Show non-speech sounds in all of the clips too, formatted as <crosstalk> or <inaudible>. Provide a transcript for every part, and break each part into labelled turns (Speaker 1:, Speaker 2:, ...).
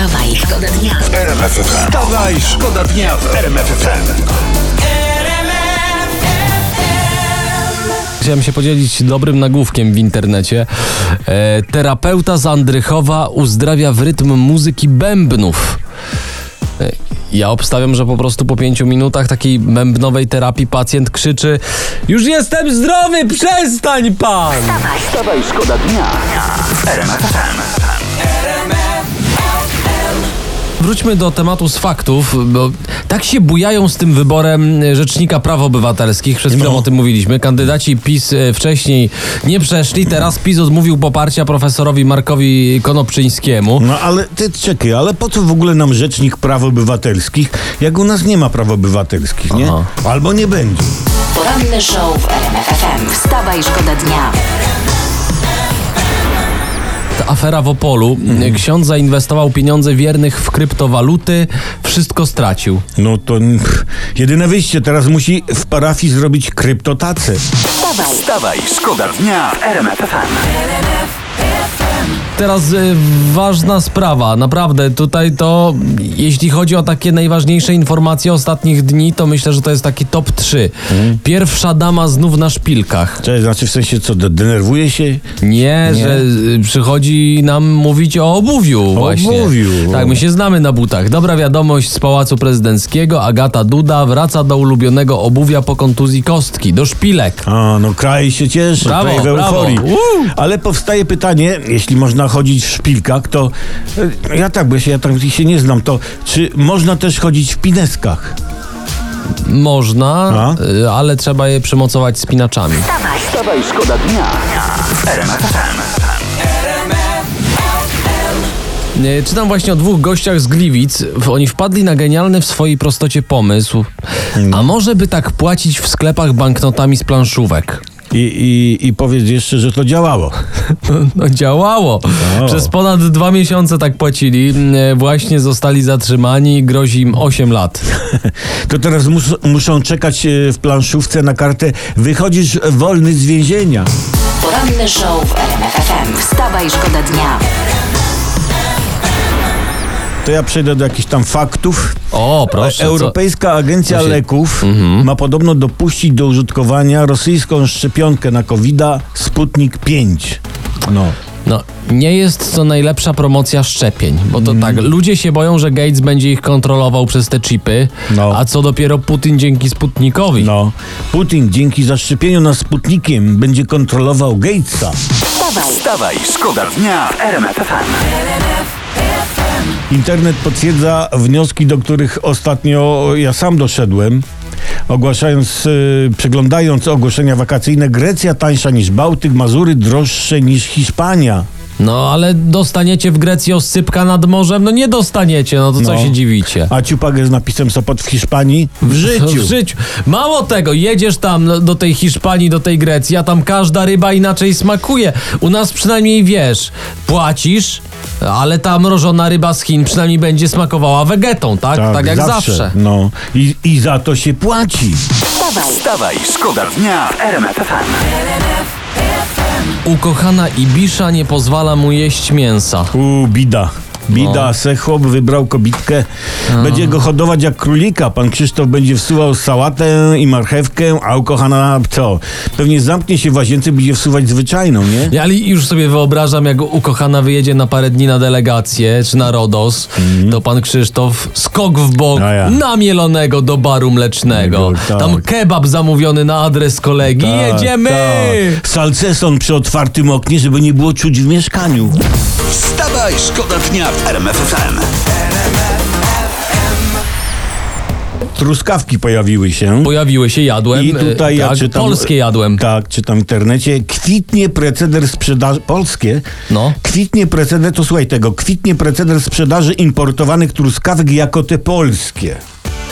Speaker 1: Wstawaj, szkoda dnia.
Speaker 2: RMFFM. Wstawaj, szkoda dnia w RMFFM.
Speaker 3: Chciałem się podzielić dobrym nagłówkiem w internecie. E, terapeuta z Andrychowa uzdrawia w rytm muzyki bębnów. E, ja obstawiam, że po prostu po pięciu minutach takiej bębnowej terapii pacjent krzyczy Już jestem zdrowy, przestań pan!
Speaker 2: Wstawaj, szkoda dnia w.
Speaker 3: Wróćmy do tematu z faktów, bo tak się bujają z tym wyborem Rzecznika Praw Obywatelskich. Przed chwilą
Speaker 4: No.
Speaker 3: o tym mówiliśmy. Kandydaci PiS e, wcześniej nie przeszli, teraz PiS odmówił poparcia profesorowi Markowi Konopczyńskiemu.
Speaker 4: No ale ty czekaj, ale po co w ogóle nam rzecznik praw obywatelskich, jak u nas nie ma praw obywatelskich, nie?
Speaker 3: Aha.
Speaker 4: Albo nie będzie.
Speaker 1: Poranny show w RMFFM. Wstawaj, szkoda dnia.
Speaker 3: Afera w Opolu.
Speaker 4: Mhm.
Speaker 3: Ksiądz zainwestował pieniądze wiernych w kryptowaluty, wszystko stracił.
Speaker 4: No to pff, jedyne wyjście, teraz musi w parafii zrobić kryptotacę.
Speaker 1: Wstawaj,
Speaker 2: Wstawaj, szkoda dnia w RMFFM.
Speaker 3: Teraz y, ważna sprawa, naprawdę tutaj to, jeśli chodzi o takie najważniejsze informacje ostatnich dni, to myślę, że to jest taki top 3.
Speaker 4: Mhm.
Speaker 3: Pierwsza dama znów na szpilkach.
Speaker 4: To znaczy w sensie co, de- denerwuje się?
Speaker 3: Nie, że y, przychodzi nam mówić o obuwiu właśnie.
Speaker 4: obuwiu.
Speaker 3: Tak, my się znamy na butach. Dobra wiadomość z Pałacu Prezydenckiego. Agata Duda wraca do ulubionego obuwia po kontuzji kostki, do szpilek.
Speaker 4: A, no kraj się cieszy,
Speaker 3: Brawo,
Speaker 4: kraj w euforii. Ale powstaje pytanie, jeśli można chodzić w szpilkach, to e, ja tak, bo ja się, ja tak się nie znam, to czy można też chodzić w pineskach?
Speaker 3: Można,
Speaker 4: A?
Speaker 3: y, ale trzeba je przymocować spinaczami.
Speaker 2: Wstawaj, szkoda dnia.
Speaker 3: Nie, Czytam właśnie o dwóch gościach z Gliwic. Oni wpadli na genialny w swojej prostocie pomysł. A może by tak płacić w sklepach banknotami z planszówek?
Speaker 4: I, i, I powiedz jeszcze, że to działało. <laughs>
Speaker 3: No działało.
Speaker 4: O.
Speaker 3: Przez ponad dwa miesiące tak płacili. E, Właśnie zostali zatrzymani. Grozi im 8 lat. <laughs>
Speaker 4: To teraz mus, muszą czekać e, w planszówce na kartę wychodzisz wolny z więzienia.
Speaker 1: poranny show w RMFFM. Wstawaj, szkoda dnia.
Speaker 4: To ja przejdę do jakichś tam faktów.
Speaker 3: O, proszę. co-
Speaker 4: Europejska Agencja
Speaker 3: co się-
Speaker 4: Leków
Speaker 3: Mhm.
Speaker 4: ma podobno dopuścić do użytkowania rosyjską szczepionkę na covid Sputnik 5. No.
Speaker 3: No, nie jest to najlepsza promocja szczepień, bo to tak, ludzie się boją, że Gates będzie ich kontrolował przez te chipy,
Speaker 4: No.
Speaker 3: a co dopiero Putin dzięki Sputnikowi.
Speaker 4: No. Putin dzięki zaszczepieniu nas Sputnikiem będzie kontrolował Gatesa.
Speaker 1: Wstawaj,
Speaker 2: Wstawaj, szkoda dnia w RMFFM.
Speaker 4: Internet potwierdza wnioski, do których ostatnio ja sam doszedłem. Ogłaszając, y, przeglądając ogłoszenia wakacyjne, Grecja tańsza niż Bałtyk, Mazury droższe niż Hiszpania.
Speaker 3: No, ale dostaniecie w Grecji oscypka nad morzem? No nie dostaniecie, no to co
Speaker 4: No.
Speaker 3: się dziwicie?
Speaker 4: A ciupagę z napisem Sopot w Hiszpanii? W życiu. <laughs>
Speaker 3: W życiu. Mało tego, jedziesz tam no, do tej Hiszpanii, do tej Grecji, a tam każda ryba inaczej smakuje. U nas przynajmniej wiesz, płacisz, ale ta mrożona ryba z Chin przynajmniej będzie smakowała wegetą, tak? Tak, jak zawsze.
Speaker 4: No. I, I za to się płaci.
Speaker 1: wstawaj,
Speaker 2: szkoda dnia w RMFFM.
Speaker 3: Ukochana Ibisza nie pozwala mu jeść mięsa.
Speaker 4: U, bida. Bida,
Speaker 3: No.
Speaker 4: se chłop wybrał kobitkę. Będzie go hodować jak królika. Pan Krzysztof będzie wsuwał sałatę i marchewkę, a ukochana co? Pewnie zamknie się w łazience, będzie wsuwać zwyczajną, nie?
Speaker 3: Ja już sobie wyobrażam, jak ukochana wyjedzie na parę dni na delegację czy na Rodos, to pan Krzysztof skok w bok
Speaker 4: ja.
Speaker 3: namielonego do baru mlecznego.
Speaker 4: Tak.
Speaker 3: Tam kebab zamówiony na adres kolegi. Jedziemy!
Speaker 4: tak. Salceson przy otwartym oknie, żeby nie było czuć w mieszkaniu.
Speaker 2: Wstawaj, szkoda dnia w RMFFM.
Speaker 4: Truskawki pojawiły się.
Speaker 3: Pojawiły się, jadłem.
Speaker 4: I tutaj
Speaker 3: e,
Speaker 4: ja
Speaker 3: tak,
Speaker 4: czytam.
Speaker 3: Polskie jadłem.
Speaker 4: Tak, czytam w internecie. Kwitnie preceder sprzedaży. Polskie?
Speaker 3: No.
Speaker 4: Kwitnie preceder, to słuchaj tego. Kwitnie preceder sprzedaży importowanych truskawek jako te polskie.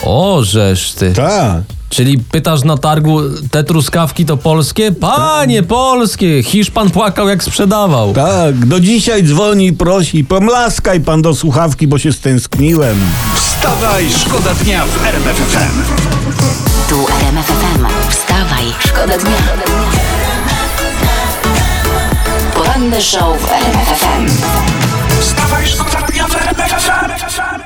Speaker 3: O, żeż ty.
Speaker 4: Tak.
Speaker 3: Czyli pytasz na targu, te truskawki to polskie? Panie tak. polskie! Hiszpan płakał jak sprzedawał.
Speaker 4: Tak, do dzisiaj dzwoni i prosi, pomlaskaj pan do słuchawki, bo się stęskniłem.
Speaker 2: Wstawaj, szkoda dnia w RMFFM.
Speaker 1: Tu RMFFM. Wstawaj, szkoda dnia. Poranny show w RMFFM. Wstawaj, szkoda dnia w RMFFM.